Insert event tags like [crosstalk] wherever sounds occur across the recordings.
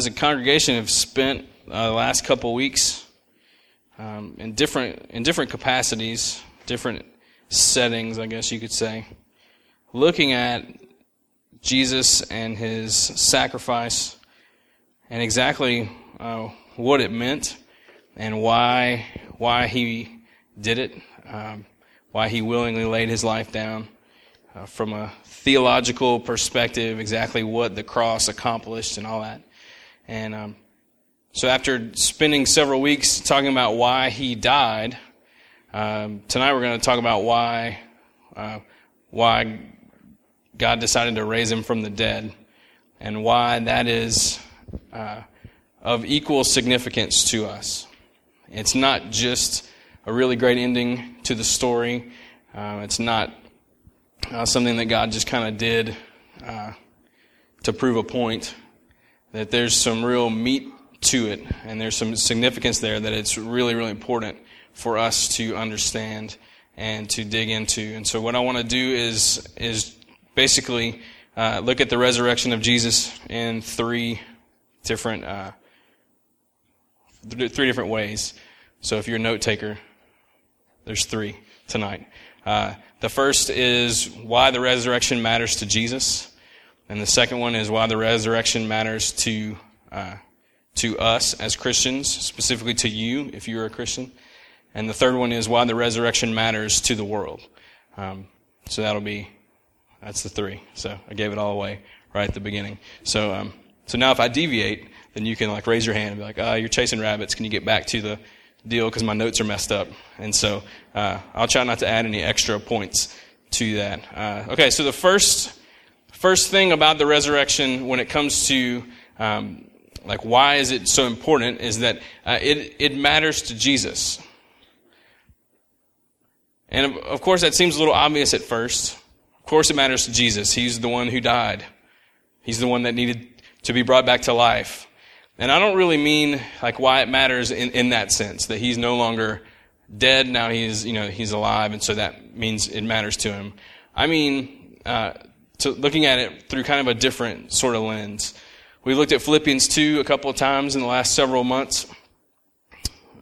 as a congregation, have spent uh, the last couple weeks um, in different in different capacities, different settings, I guess you could say, looking at Jesus and his sacrifice and exactly uh, what it meant and why why he did it, um, why he willingly laid his life down. Uh, from a theological perspective, exactly what the cross accomplished and all that. And um, so, after spending several weeks talking about why he died, um, tonight we're going to talk about why uh, why God decided to raise him from the dead, and why that is uh, of equal significance to us. It's not just a really great ending to the story. Uh, it's not uh, something that God just kind of did uh, to prove a point. That there's some real meat to it, and there's some significance there that it's really, really important for us to understand and to dig into. And so, what I want to do is is basically uh, look at the resurrection of Jesus in three different uh, th- three different ways. So, if you're a note taker, there's three tonight. Uh, the first is why the resurrection matters to Jesus, and the second one is why the resurrection matters to uh, to us as Christians, specifically to you if you're a Christian, and the third one is why the resurrection matters to the world. Um, so that'll be that's the three. So I gave it all away right at the beginning. So um, so now if I deviate, then you can like raise your hand and be like, "Ah, oh, you're chasing rabbits. Can you get back to the deal because my notes are messed up. And so uh, I'll try not to add any extra points to that. Uh, okay, so the first first thing about the resurrection when it comes to um, like why is it so important is that uh, it it matters to Jesus. And of, course, that seems a little obvious at first. Of course, it matters to Jesus. He's the one who died. He's the one that needed to be brought back to life. And I don't really mean like why it matters in, in that sense, that he's no longer dead, now he's, you know, he's alive, and so that means it matters to him. I mean, uh, to looking at it through kind of a different sort of lens. We looked at Philippians 2 a couple of times in the last several months.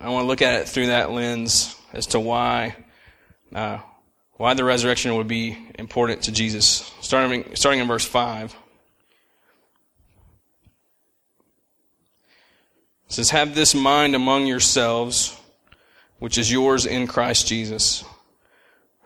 I want to look at it through that lens as to why, uh, why the resurrection would be important to Jesus. Starting, starting in verse 5. It says, Have this mind among yourselves, which is yours in Christ Jesus,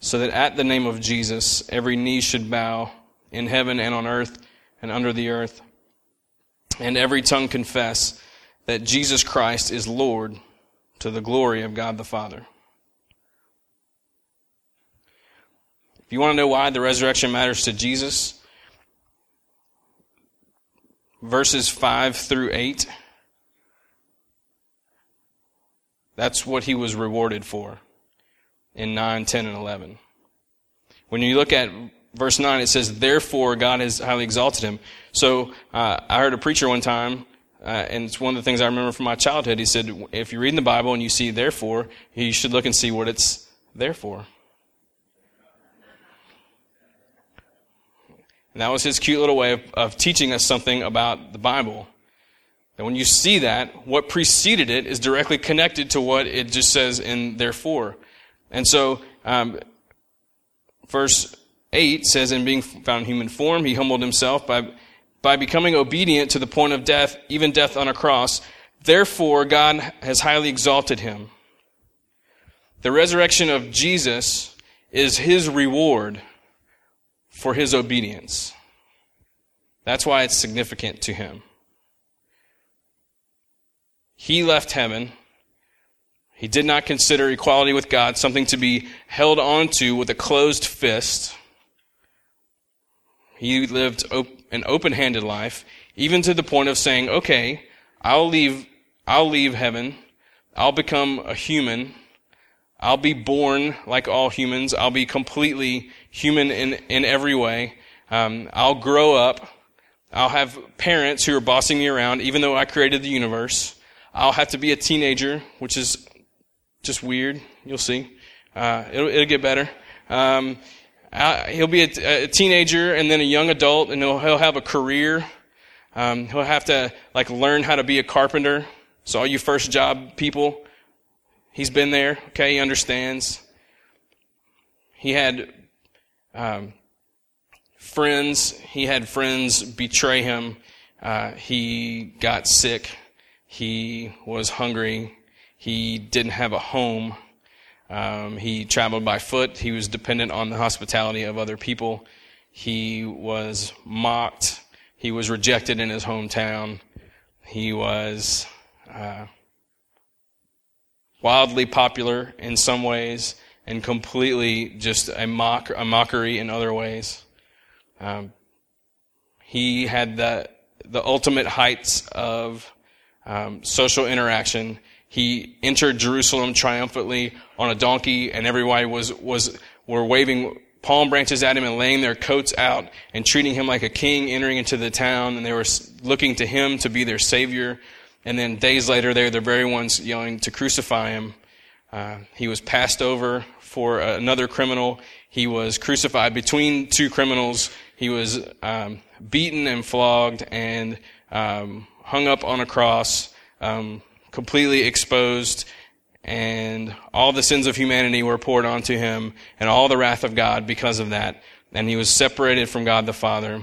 so that at the name of Jesus every knee should bow in heaven and on earth and under the earth, and every tongue confess that Jesus Christ is Lord to the glory of God the Father. If you want to know why the resurrection matters to Jesus, verses 5 through 8 That's what he was rewarded for in 9, 10, and 11. When you look at verse 9, it says, Therefore God has highly exalted him. So uh, I heard a preacher one time, uh, and it's one of the things I remember from my childhood. He said, If you read in the Bible and you see therefore, you should look and see what it's there for. And that was his cute little way of, of teaching us something about the Bible. And when you see that, what preceded it is directly connected to what it just says in therefore. And so, um, verse 8 says, In being found in human form, he humbled himself by, by becoming obedient to the point of death, even death on a cross. Therefore, God has highly exalted him. The resurrection of Jesus is his reward for his obedience. That's why it's significant to him. He left heaven. He did not consider equality with God something to be held onto with a closed fist. He lived op- an open-handed life, even to the point of saying, okay, I'll leave, I'll leave heaven. I'll become a human. I'll be born like all humans. I'll be completely human in, in every way. Um, I'll grow up. I'll have parents who are bossing me around, even though I created the universe. I'll have to be a teenager, which is just weird. You'll see. Uh, it'll, it'll, get better. Um, uh, he'll be a, a, teenager and then a young adult, and he'll, he'll have a career. Um, he'll have to like learn how to be a carpenter. So all you first job people, he's been there. Okay, he understands. He had um, friends. He had friends betray him. Uh, he got sick. He was hungry. He didn't have a home. Um, he traveled by foot. He was dependent on the hospitality of other people. He was mocked. He was rejected in his hometown. He was uh, wildly popular in some ways and completely just a mock a mockery in other ways. Um, he had the the ultimate heights of um, social interaction. He entered Jerusalem triumphantly on a donkey, and everybody was was were waving palm branches at him and laying their coats out and treating him like a king entering into the town, and they were looking to him to be their savior. And then days later, they're the very ones yelling to crucify him. Uh, he was passed over for another criminal. He was crucified between two criminals. He was um, beaten and flogged and um, hung up on a cross, um, completely exposed, and all the sins of humanity were poured onto him, and all the wrath of God because of that. And he was separated from God the Father.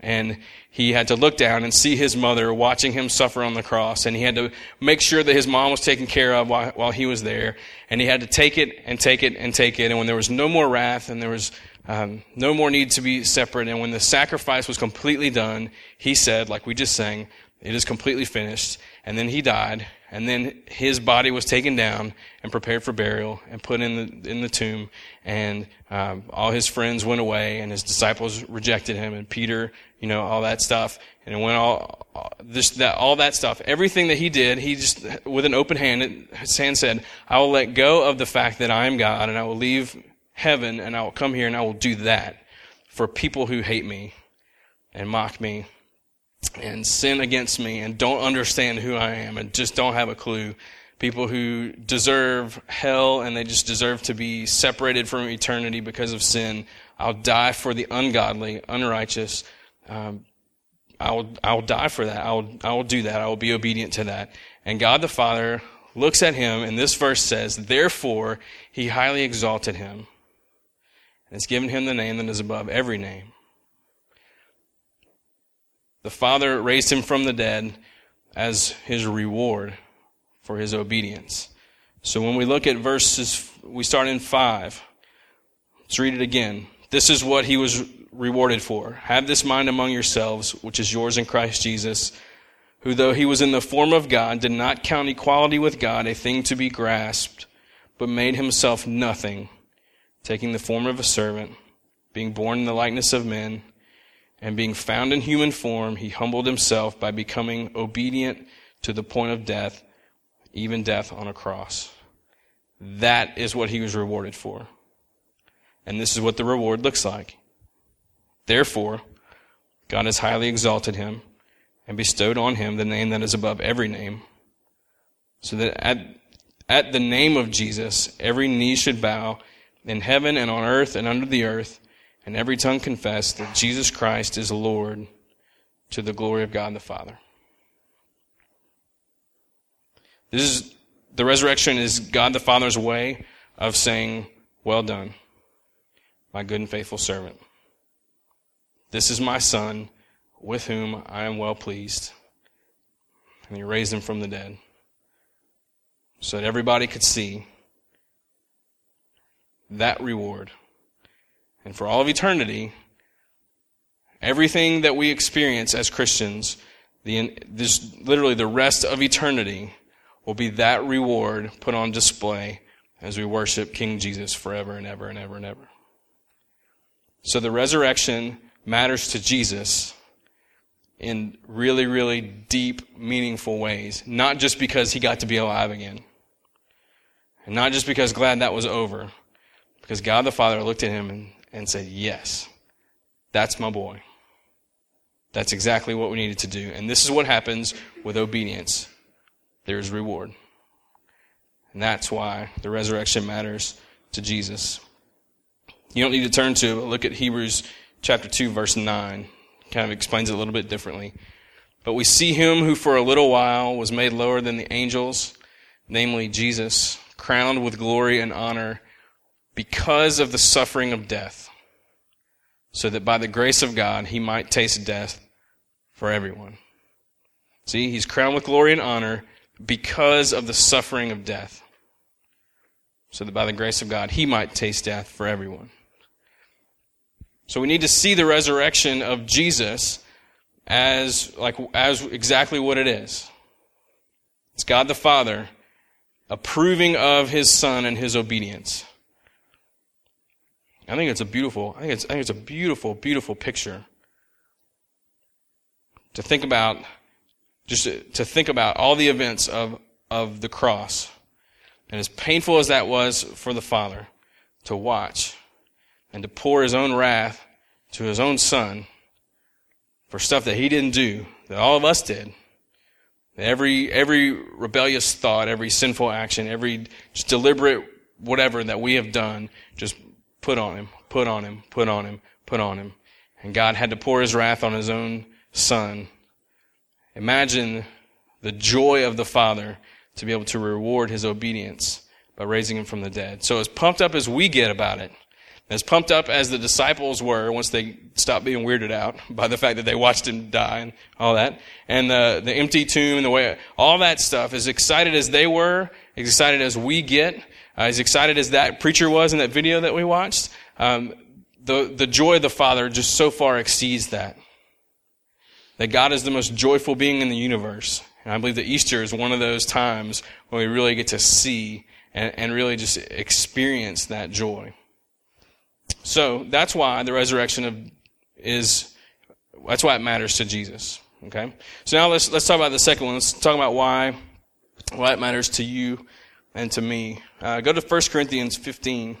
And he had to look down and see his mother watching him suffer on the cross. And he had to make sure that his mom was taken care of while, while he was there. And he had to take it and take it and take it. And when there was no more wrath and there was um, no more need to be separate. And when the sacrifice was completely done, he said, like we just sang, it is completely finished. And then he died. And then his body was taken down and prepared for burial and put in the in the tomb. And um, all his friends went away, and his disciples rejected him. And Peter, you know, all that stuff. And went all, all this that all that stuff. Everything that he did, he just with an open hand, his hand said, "I will let go of the fact that I am God, and I will leave heaven and I will come here and I will do that for people who hate me and mock me and sin against me and don't understand who I am and just don't have a clue. People who deserve hell and they just deserve to be separated from eternity because of sin. I'll die for the ungodly, unrighteous. Um, I will, I will die for that. I will, I will do that. I will be obedient to that. And God the Father looks at him and this verse says, therefore he highly exalted him and has given him the name that is above every name. The Father raised him from the dead as his reward for his obedience. So when we look at verses, we start in 5. Let's read it again. This is what he was rewarded for. Have this mind among yourselves, which is yours in Christ Jesus, who though he was in the form of God, did not count equality with God a thing to be grasped, but made himself nothing taking the form of a servant, being born in the likeness of men, and being found in human form, he humbled himself by becoming obedient to the point of death, even death on a cross. That is what he was rewarded for. And this is what the reward looks like. Therefore, God has highly exalted him and bestowed on him the name that is above every name, so that at, at the name of Jesus, every knee should bow in heaven and on earth and under the earth, and every tongue confess that Jesus Christ is Lord to the glory of God the Father. This is the resurrection is God the Father's way of saying, Well done, my good and faithful servant. This is my son with whom I am well pleased. And he raised him from the dead so that everybody could see that reward. And for all of eternity, everything that we experience as Christians, the, this, literally the rest of eternity, will be that reward put on display as we worship King Jesus forever and ever and ever and ever. So the resurrection matters to Jesus in really, really deep, meaningful ways. Not just because he got to be alive again. And not just because glad that was over. Because God the Father looked at him and, and said, Yes, that's my boy. That's exactly what we needed to do. And this is what happens with obedience there's reward. And that's why the resurrection matters to Jesus. You don't need to turn to, it, look at Hebrews chapter 2, verse 9. Kind of explains it a little bit differently. But we see him who for a little while was made lower than the angels, namely Jesus, crowned with glory and honor because of the suffering of death, so that by the grace of God he might taste death for everyone. See, he's crowned with glory and honor because of the suffering of death, so that by the grace of God he might taste death for everyone. So we need to see the resurrection of Jesus as like as exactly what it is. It's God the Father approving of his son and his obedience. I think it's a beautiful, I think it's, I think it's a beautiful, beautiful picture to think about, just to, to think about all the events of, of the cross. And as painful as that was for the Father to watch, and to pour his own wrath to his own son for stuff that he didn't do, that all of us did. Every, every rebellious thought, every sinful action, every just deliberate whatever that we have done, just put on him, put on him, put on him, put on him. And God had to pour his wrath on his own son. Imagine the joy of the Father to be able to reward his obedience by raising him from the dead. So as pumped up as we get about it, as pumped up as the disciples were once they stopped being weirded out [laughs] by the fact that they watched him die and all that, and the, the empty tomb and the way, all that stuff, as excited as they were, as excited as we get, uh, as excited as that preacher was in that video that we watched, um, the, the joy of the Father just so far exceeds that. That God is the most joyful being in the universe. And I believe that Easter is one of those times when we really get to see and, and really just experience that joy. So that's why the resurrection of, is, that's why it matters to Jesus. Okay? So now let's, let's talk about the second one. Let's talk about why, why it matters to you and to me. Uh, go to 1 Corinthians 15.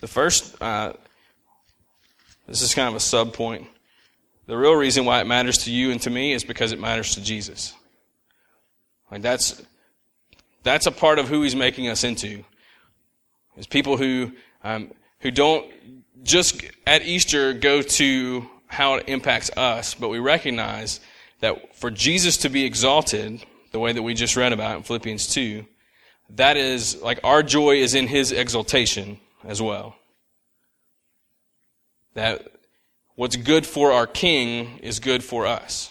The first, uh, this is kind of a sub point. The real reason why it matters to you and to me is because it matters to Jesus. Like that's, that's a part of who he's making us into. Is people who, um, who don't just at Easter go to how it impacts us, but we recognize that for Jesus to be exalted, the way that we just read about in Philippians 2, that is, like, our joy is in his exaltation as well. That what's good for our king is good for us.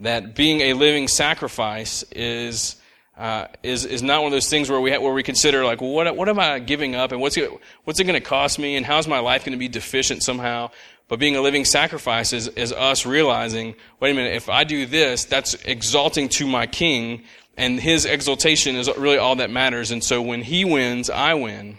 That being a living sacrifice is uh, is is not one of those things where we ha- where we consider like, what what am I giving up, and what's it, what's it going to cost me, and how's my life going to be deficient somehow? But being a living sacrifice is is us realizing, wait a minute, if I do this, that's exalting to my King, and His exaltation is really all that matters. And so when He wins, I win.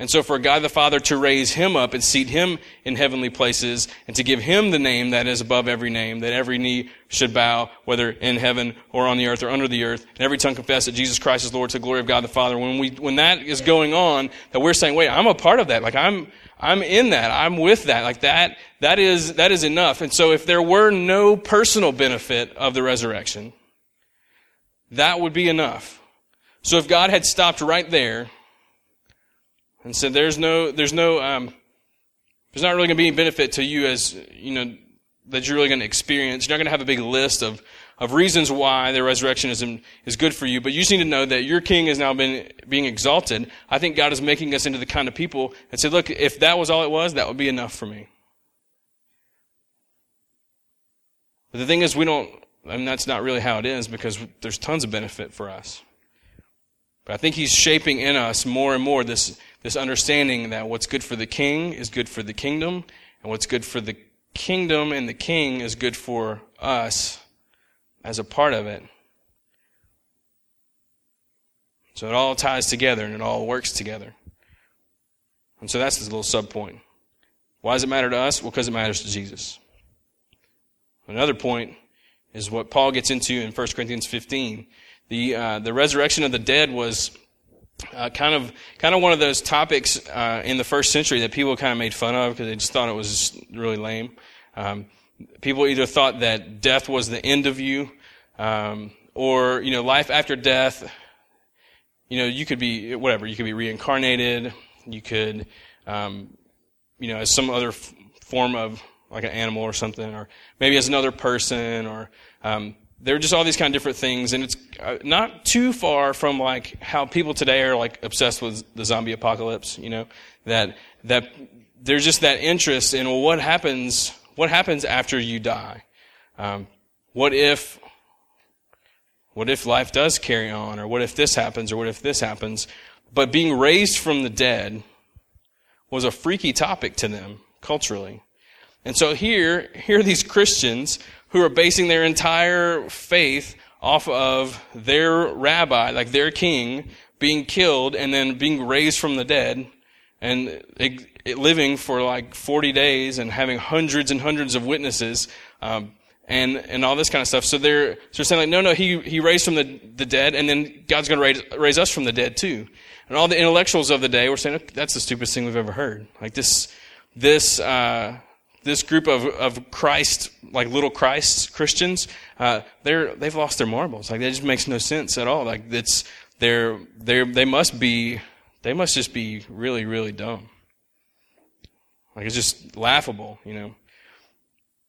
And so for God the Father to raise him up and seat him in heavenly places and to give him the name that is above every name, that every knee should bow, whether in heaven or on the earth or under the earth, and every tongue confess that Jesus Christ is Lord to the glory of God the Father. When we, when that is going on, that we're saying, wait, I'm a part of that. Like I'm, I'm in that. I'm with that. Like that, that is, that is enough. And so if there were no personal benefit of the resurrection, that would be enough. So if God had stopped right there, and said, "There's no, there's no, um, there's not really going to be any benefit to you as you know that you're really going to experience. You're not going to have a big list of of reasons why the resurrection is is good for you, but you just need to know that your King has now been being exalted. I think God is making us into the kind of people that say, "Look, if that was all it was, that would be enough for me." But the thing is, we don't. I mean, that's not really how it is because there's tons of benefit for us. But I think He's shaping in us more and more this this understanding that what's good for the king is good for the kingdom, and what's good for the kingdom and the king is good for us as a part of it. So it all ties together and it all works together. And so that's this little sub point. Why does it matter to us? Well, because it matters to Jesus. Another point is what Paul gets into in 1 Corinthians 15. The, uh, the resurrection of the dead was uh, kind of kind of one of those topics uh, in the first century that people kind of made fun of because they just thought it was really lame. Um, people either thought that death was the end of you, um, or you know, life after death. You know, you could be whatever. You could be reincarnated. You could, um, you know, as some other f- form of like an animal or something, or maybe as another person, or um, there are just all these kind of different things, and it's uh, not too far from like how people today are like obsessed with the zombie apocalypse. You know, that that there's just that interest in well, what happens what happens after you die? Um, what if what if life does carry on, or what if this happens, or what if this happens? But being raised from the dead was a freaky topic to them culturally. And so here, here are these Christians who are basing their entire faith off of their rabbi, like their king, being killed and then being raised from the dead and living for like 40 days and having hundreds and hundreds of witnesses, um, and, and all this kind of stuff. So they're, so they're saying like, no, no, he, he raised from the, the dead and then God's going to raise, raise us from the dead too. And all the intellectuals of the day were saying, that's the stupidest thing we've ever heard. Like this, this, uh, this group of, of Christ, like little Christ Christians, uh, they're, they've lost their marbles. Like, that just makes no sense at all. Like, it's, they're, they're, they must be, they must just be really, really dumb. Like, it's just laughable, you know.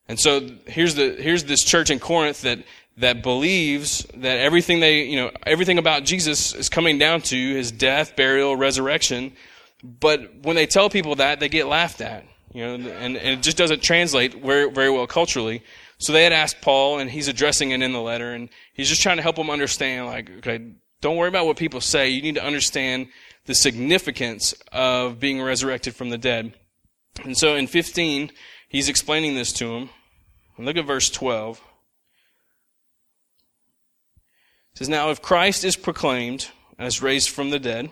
And so here's the, here's this church in Corinth that, that believes that everything they, you know, everything about Jesus is coming down to his death, burial, resurrection. But when they tell people that, they get laughed at. You know, and, and it just doesn't translate very, very well culturally. So they had asked Paul, and he's addressing it in the letter, and he's just trying to help them understand, like, okay, don't worry about what people say. You need to understand the significance of being resurrected from the dead. And so in 15, he's explaining this to. And look at verse 12. It says, Now if Christ is proclaimed as raised from the dead,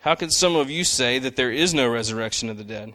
how can some of you say that there is no resurrection of the dead?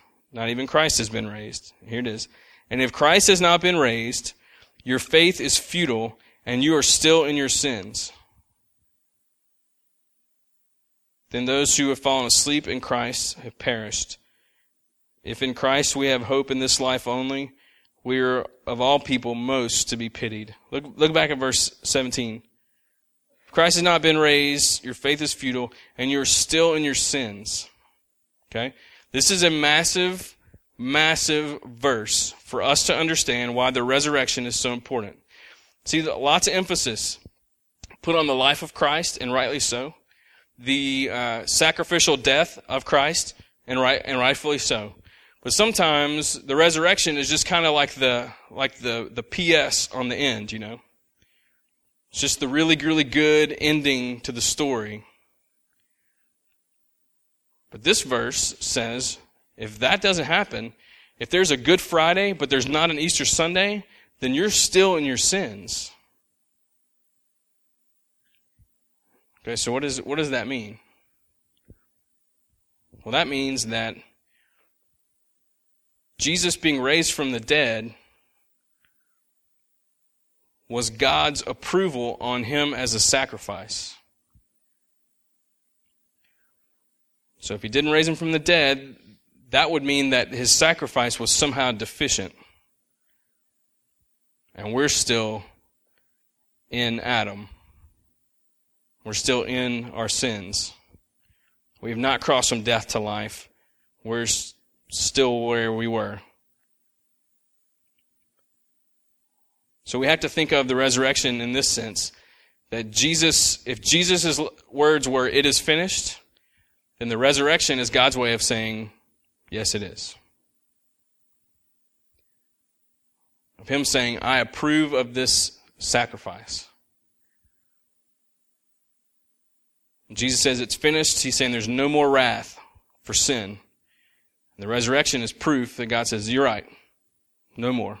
not even Christ has been raised. Here it is. And if Christ has not been raised, your faith is futile and you are still in your sins. Then those who have fallen asleep in Christ have perished. If in Christ we have hope in this life only, we are of all people most to be pitied. Look, look back at verse 17. If Christ has not been raised, your faith is futile, and you're still in your sins. Okay? This is a massive, massive verse for us to understand why the resurrection is so important. See, lots of emphasis put on the life of Christ, and rightly so. The uh, sacrificial death of Christ, and right and rightfully so. But sometimes the resurrection is just kind of like the like the the PS on the end, you know. It's just the really really good ending to the story. But this verse says if that doesn't happen, if there's a Good Friday, but there's not an Easter Sunday, then you're still in your sins. Okay, so what, is, what does that mean? Well, that means that Jesus being raised from the dead was God's approval on him as a sacrifice. So if he didn't raise him from the dead, that would mean that his sacrifice was somehow deficient. And we're still in Adam. We're still in our sins. We have not crossed from death to life. We're still where we were. So we have to think of the resurrection in this sense that Jesus, if Jesus' words were, it is finished, then the resurrection is God's way of saying, yes, it is. Of Him saying, I approve of this sacrifice. Jesus says it's finished. He's saying there's no more wrath for sin. The resurrection is proof that God says, You're right. No more.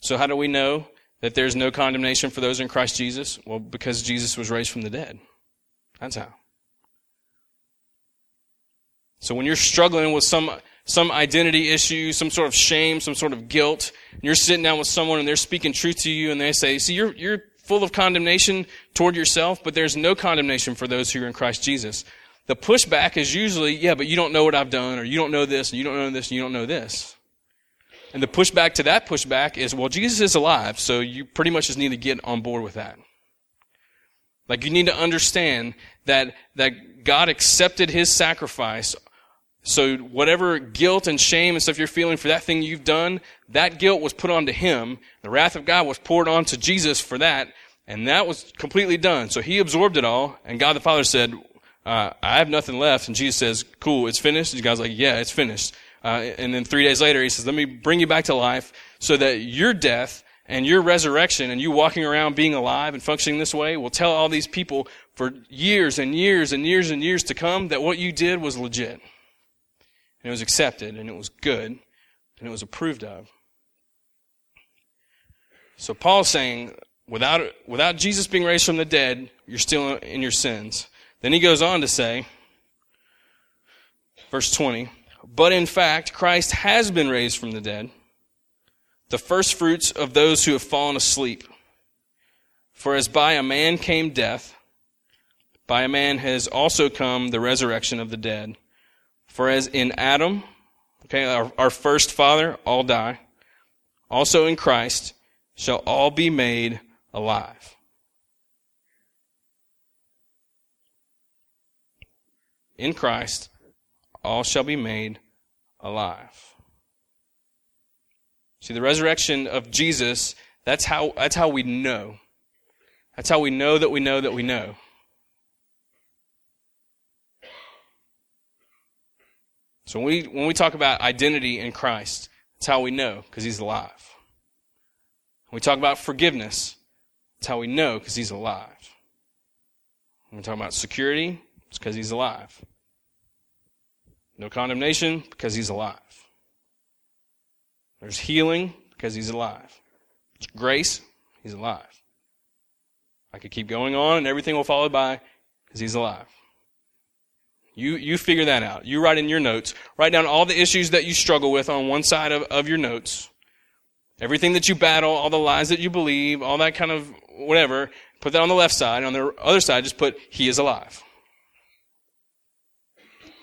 So, how do we know that there's no condemnation for those in Christ Jesus? Well, because Jesus was raised from the dead. That's how. So, when you're struggling with some some identity issue, some sort of shame, some sort of guilt, and you're sitting down with someone and they're speaking truth to you and they say, see, you're, you're full of condemnation toward yourself, but there's no condemnation for those who are in Christ Jesus. The pushback is usually, yeah, but you don't know what I've done, or you don't know this, and you don't know this, and you don't know this. And the pushback to that pushback is, well, Jesus is alive, so you pretty much just need to get on board with that. Like you need to understand that, that God accepted his sacrifice. So whatever guilt and shame and stuff you're feeling for that thing you've done, that guilt was put onto him. The wrath of God was poured onto Jesus for that. And that was completely done. So he absorbed it all, and God the Father said, uh, I have nothing left. And Jesus says, cool, it's finished. And God's like, yeah, it's finished. Uh, and then three days later, he says, let me bring you back to life so that your death and your resurrection and you walking around being alive and functioning this way will tell all these people for years and years and years and years to come that what you did was legit. And it was accepted and it was good and it was approved of. So Paul's saying without, without Jesus being raised from the dead, you're still in your sins. Then he goes on to say, verse 20, but in fact, Christ has been raised from the dead, the first fruits of those who have fallen asleep. For as by a man came death, by a man has also come the resurrection of the dead. For as in Adam, okay, our, our first father, all die, also in Christ shall all be made alive. In Christ, all shall be made alive. See, the resurrection of Jesus, that's how, that's how we know. That's how we know that we know that we know. So when we, when we talk about identity in Christ, that's how we know, because he's alive. When we talk about forgiveness, that's how we know because he's alive. When we talk about security, it's because he's alive. No condemnation because he's alive. There's healing because he's alive. There's grace, he's alive. I could keep going on and everything will follow by because he's alive. You, you figure that out. You write in your notes. Write down all the issues that you struggle with on one side of, of your notes. Everything that you battle, all the lies that you believe, all that kind of whatever, put that on the left side. And on the other side, just put, He is alive.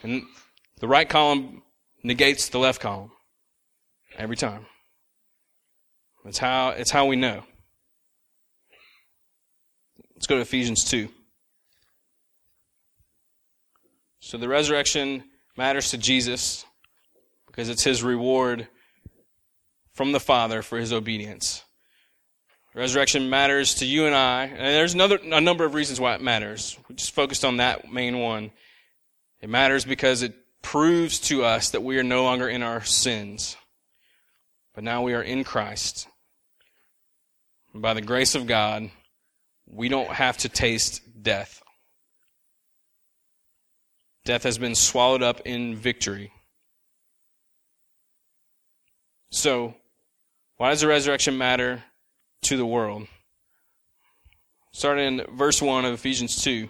And the right column negates the left column. Every time. It's how, it's how we know. Let's go to Ephesians 2. So the resurrection matters to Jesus because it's his reward from the Father for his obedience. Resurrection matters to you and I, and there's another a number of reasons why it matters. We just focused on that main one. It matters because it proves to us that we are no longer in our sins, but now we are in Christ. And by the grace of God, we don't have to taste death. Death has been swallowed up in victory. So, why does the resurrection matter to the world? Starting in verse 1 of Ephesians 2.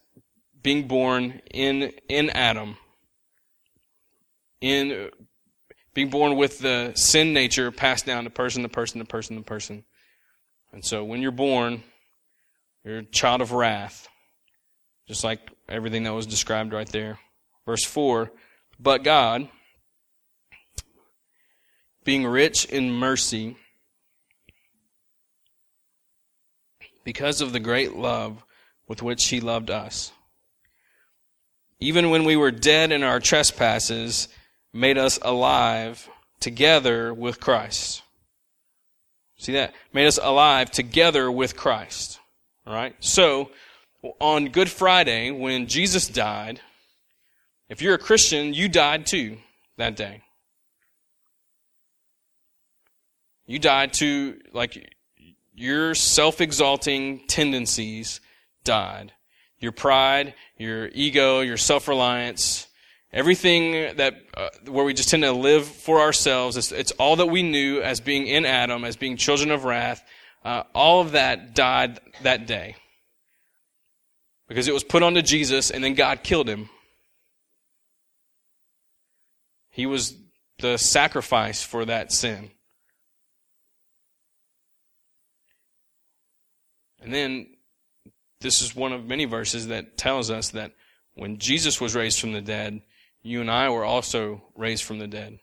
being born in, in Adam. In being born with the sin nature passed down to person to person to person to person. And so when you're born, You're a child of wrath. Just like everything that was described right there. Verse 4 But God, being rich in mercy, because of the great love with which He loved us, even when we were dead in our trespasses, made us alive together with Christ. See that? Made us alive together with Christ. All right? So, on Good Friday, when Jesus died, if you're a Christian, you died too that day. You died to, like, your self exalting tendencies died. Your pride, your ego, your self reliance, everything that, uh, where we just tend to live for ourselves, it's, it's, all that we knew as being in Adam, as being children of wrath, uh, all of that died that day. Because it was put onto Jesus and then God killed him. He was the sacrifice for that sin. And then this is one of many verses that tells us that when Jesus was raised from the dead, you and I were also raised from the dead,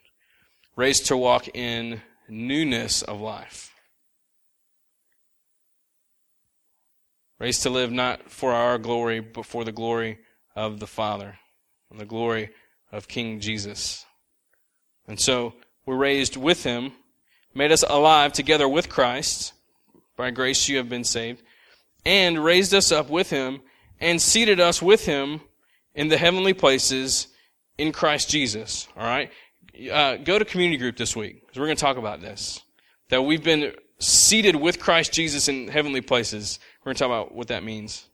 raised to walk in newness of life. Raised to live not for our glory, but for the glory of the Father and the glory of King Jesus. And so we're raised with Him, made us alive together with Christ. By grace you have been saved, and raised us up with Him, and seated us with Him in the heavenly places in Christ Jesus. All right? Uh, go to community group this week, because we're going to talk about this. That we've been seated with Christ Jesus in heavenly places. We're going to talk about what that means.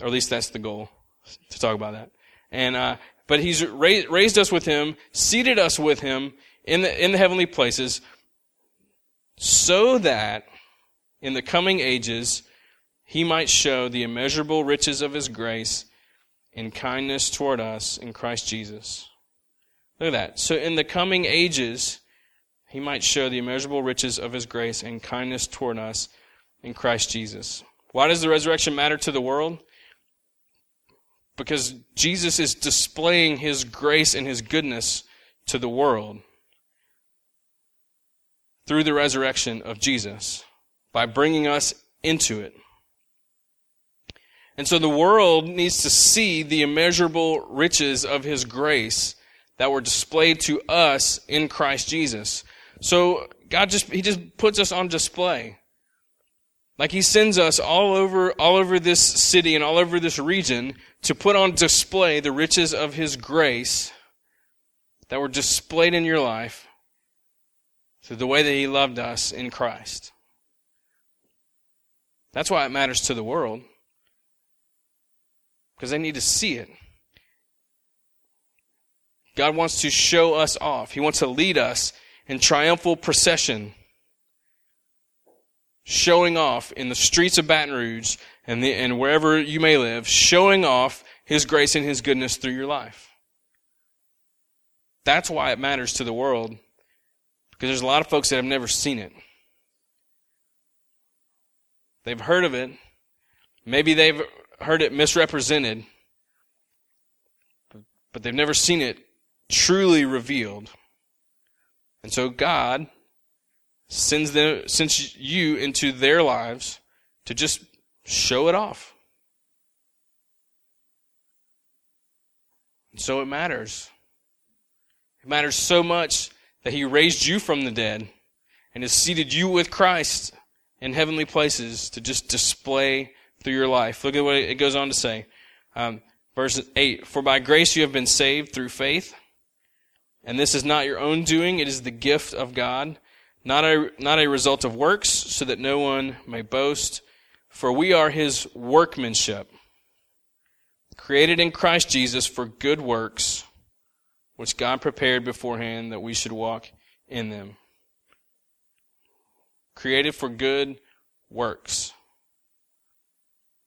Or at least that's the goal, to talk about that. And, uh, but he's raised, raised us with him, seated us with him in the, in the heavenly places, so that in the coming ages he might show the immeasurable riches of his grace in kindness toward us in Christ Jesus. Look at that. So in the coming ages, he might show the immeasurable riches of his grace and kindness toward us in Christ Jesus. Why does the resurrection matter to the world? Because Jesus is displaying his grace and his goodness to the world through the resurrection of Jesus by bringing us into it. And so the world needs to see the immeasurable riches of his grace that were displayed to us in Christ Jesus. So God just, He just puts us on display. Like He sends us all over, all over this city and all over this region to put on display the riches of His grace that were displayed in your life through the way that He loved us in Christ. That's why it matters to the world. Because they need to see it. God wants to show us off. He wants to lead us in triumphal procession, showing off in the streets of Baton Rouge and, the, and wherever you may live, showing off His grace and His goodness through your life. That's why it matters to the world, because there's a lot of folks that have never seen it. They've heard of it. Maybe they've heard it misrepresented, but they've never seen it truly revealed. And so God sends them sends you into their lives to just show it off. And so it matters. It matters so much that he raised you from the dead and has seated you with Christ in heavenly places to just display through your life. Look at what it goes on to say. Um, verse 8 For by grace you have been saved through faith. And this is not your own doing, it is the gift of God, not a, not a result of works, so that no one may boast. For we are his workmanship, created in Christ Jesus for good works, which God prepared beforehand that we should walk in them. Created for good works.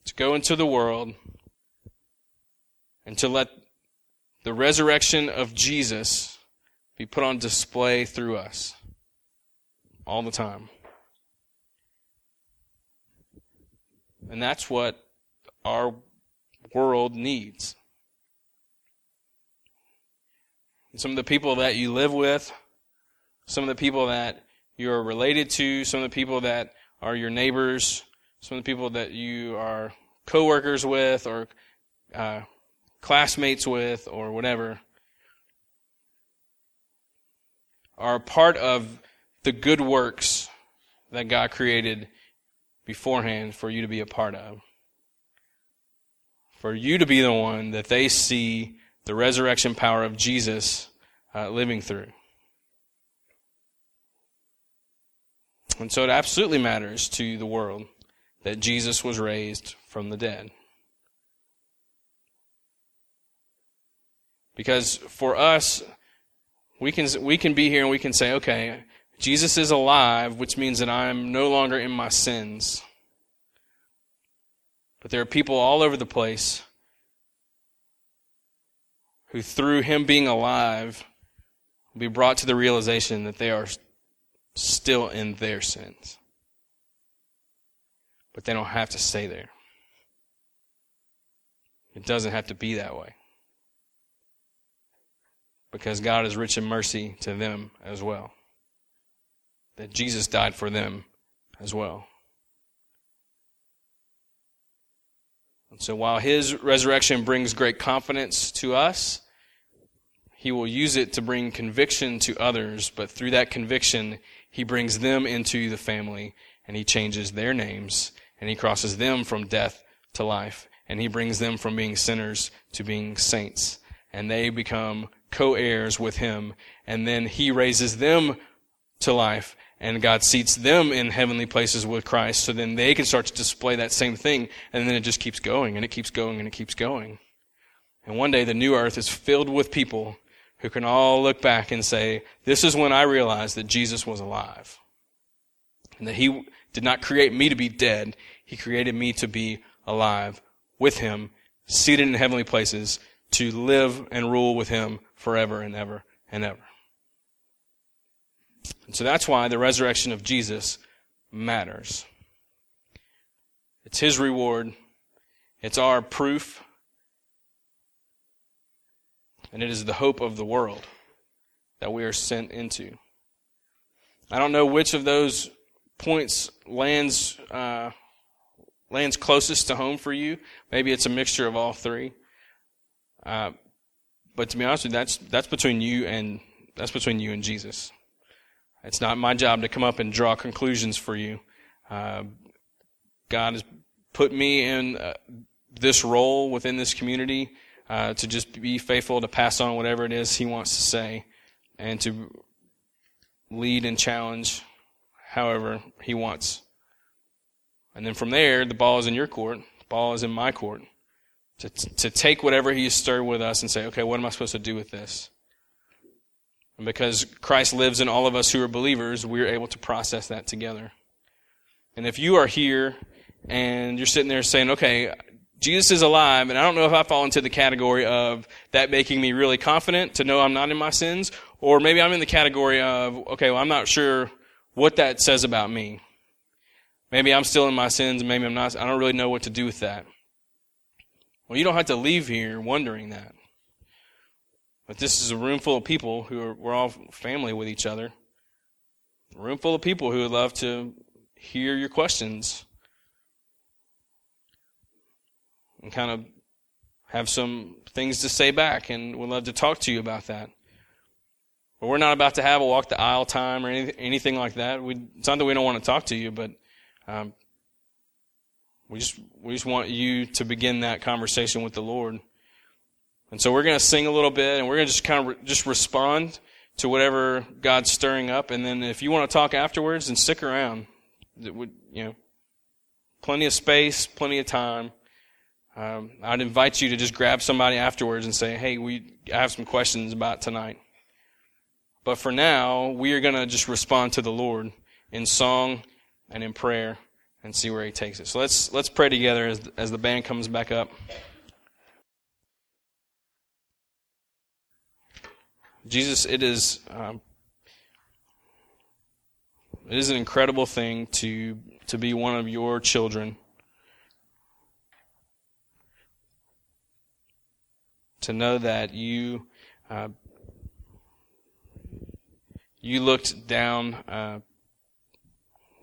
To go into the world and to let the resurrection of Jesus be put on display through us all the time. And that's what our world needs. Some of the people that you live with, some of the people that you're related to, some of the people that are your neighbors, some of the people that you are coworkers with or uh, classmates with or whatever are part of the good works that God created beforehand for you to be a part of. For you to be the one that they see the resurrection power of Jesus uh, living through. And so it absolutely matters to the world that Jesus was raised from the dead. Because for us, we can, we can be here and we can say, okay, Jesus is alive, which means that I'm no longer in my sins. But there are people all over the place who, through him being alive, will be brought to the realization that they are still in their sins. But they don't have to stay there. It doesn't have to be that way. Because God is rich in mercy to them as well that Jesus died for them as well. And so while his resurrection brings great confidence to us, he will use it to bring conviction to others, but through that conviction, he brings them into the family and he changes their names and he crosses them from death to life and he brings them from being sinners to being saints and they become co-heirs with him and then he raises them to life and God seats them in heavenly places with Christ, so then they can start to display that same thing, and then it just keeps going, and it keeps going, and it keeps going. And one day the new earth is filled with people who can all look back and say, This is when I realized that Jesus was alive. And that He did not create me to be dead, He created me to be alive with Him, seated in heavenly places, to live and rule with Him forever and ever and ever. And so that's why the resurrection of Jesus matters. It's His reward. It's our proof. And it is the hope of the world that we are sent into. I don't know which of those points lands uh, lands closest to home for you. Maybe it's a mixture of all three. Uh, but to be honest with you, that's that's between you and that's between you and Jesus. It's not my job to come up and draw conclusions for you. Uh, God has put me in uh, this role within this community uh, to just be faithful to pass on whatever it is He wants to say and to lead and challenge however He wants. And then from there, the ball is in your court, the ball is in my court. To, to take whatever He has stirred with us and say, okay, what am I supposed to do with this? And because Christ lives in all of us who are believers, we're able to process that together. And if you are here and you're sitting there saying, okay, Jesus is alive, and I don't know if I fall into the category of that making me really confident to know I'm not in my sins, or maybe I'm in the category of, okay, well, I'm not sure what that says about me. Maybe I'm still in my sins, maybe I'm not. I don't really know what to do with that. Well, you don't have to leave here wondering that. But this is a room full of people who are, we're all family with each other. A room full of people who would love to hear your questions and kind of have some things to say back and would love to talk to you about that. But we're not about to have a walk the aisle time or anything, like that. We, it's not that we don't want to talk to you, but um, we just we just want you to begin that conversation with the Lord. And so we're going to sing a little bit and we're going to just kind of re- just respond to whatever God's stirring up. And then if you want to talk afterwards, then stick around. Would, you know, plenty of space, plenty of time. Um, I'd invite you to just grab somebody afterwards and say, hey, we I have some questions about tonight. But for now, we are going to just respond to the Lord in song and in prayer and see where he takes it. So let's let's pray together as as the band comes back up. Jesus, it is um, it is an incredible thing to to be one of your children. To know that you uh, you looked down uh,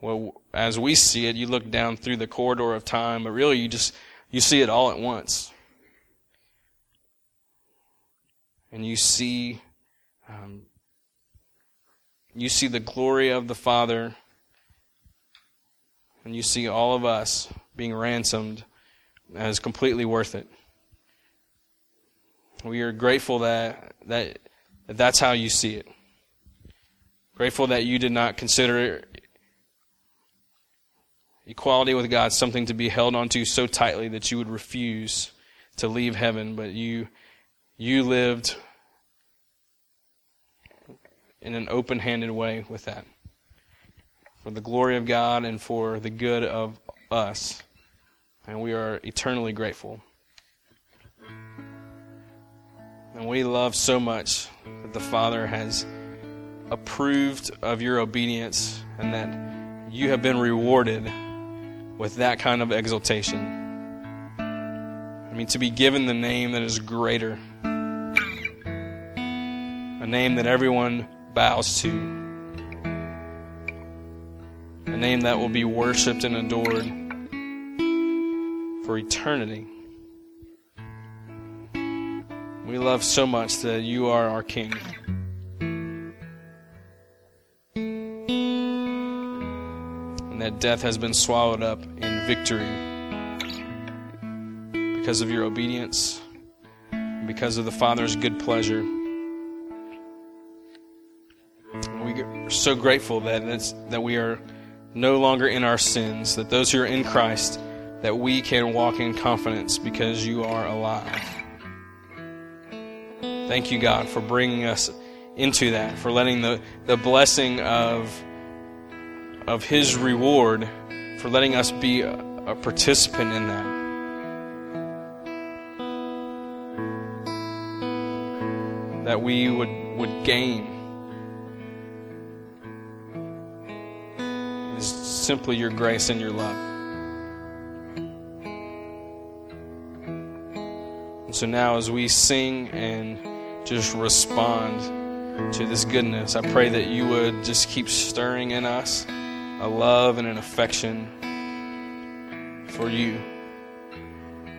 well, as we see it, you look down through the corridor of time, but really you just you see it all at once, and you see um, you see the glory of the Father, and you see all of us being ransomed as completely worth it. We are grateful that, that, that that's how you see it. Grateful that you did not consider equality with God something to be held onto so tightly that you would refuse to leave heaven, but you you lived in an open-handed way with that. For the glory of God and for the good of us. And we are eternally grateful. And we love so much that the Father has approved of your obedience and that you have been rewarded with that kind of exaltation. I mean, to be given the name that is greater, a name that everyone bows to, a name that will be worshiped and adored for eternity. We love so much that you are our King. That death has been swallowed up in victory because of your obedience, because of the Father's good pleasure. We are so grateful that, that we are no longer in our sins, that those who are in Christ, that we can walk in confidence because you are alive. Thank you, God, for bringing us into that, for letting the, the blessing of, of His reward, for letting us be a, a participant in that. That we would, would gain is simply your grace and your love. And so now, as we sing and just respond to this goodness. I pray that you would just keep stirring in us a love and an affection for you.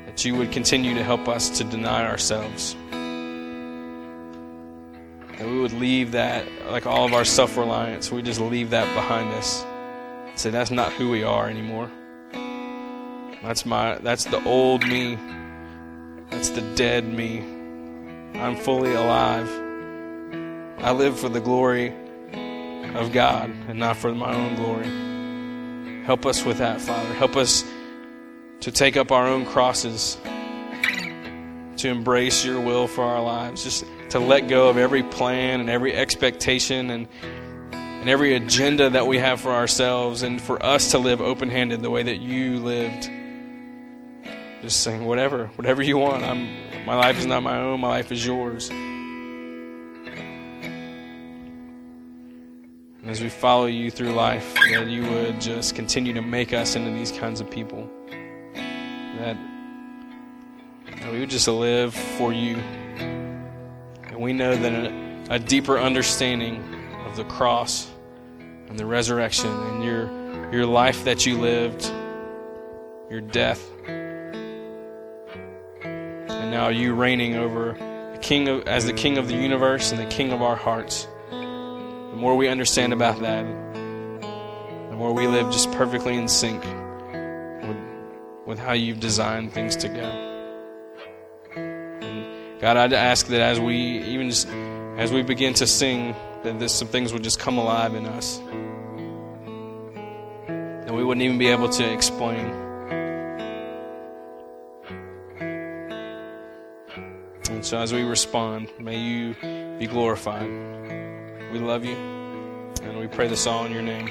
That you would continue to help us to deny ourselves. That we would leave that, like all of our self reliance, we just leave that behind us. Say, that's not who we are anymore. That's my that's the old me. That's the dead me. I'm fully alive. I live for the glory of God and not for my own glory. Help us with that, Father. Help us to take up our own crosses, to embrace your will for our lives, just to let go of every plan and every expectation and and every agenda that we have for ourselves and for us to live open-handed the way that you lived. Just saying whatever, whatever you want. I'm my life is not my own, my life is yours. As we follow you through life, that you would just continue to make us into these kinds of people. That, that we would just live for you. And we know that a, a deeper understanding of the cross and the resurrection and your, your life that you lived, your death, and now you reigning over the king of, as the king of the universe and the king of our hearts. The more we understand about that, the more we live just perfectly in sync with, with how you've designed things to go. And God, I'd ask that as we even just, as we begin to sing, that this, some things would just come alive in us. That we wouldn't even be able to explain. And so as we respond, may you be glorified. We love you, and we pray this all in your name.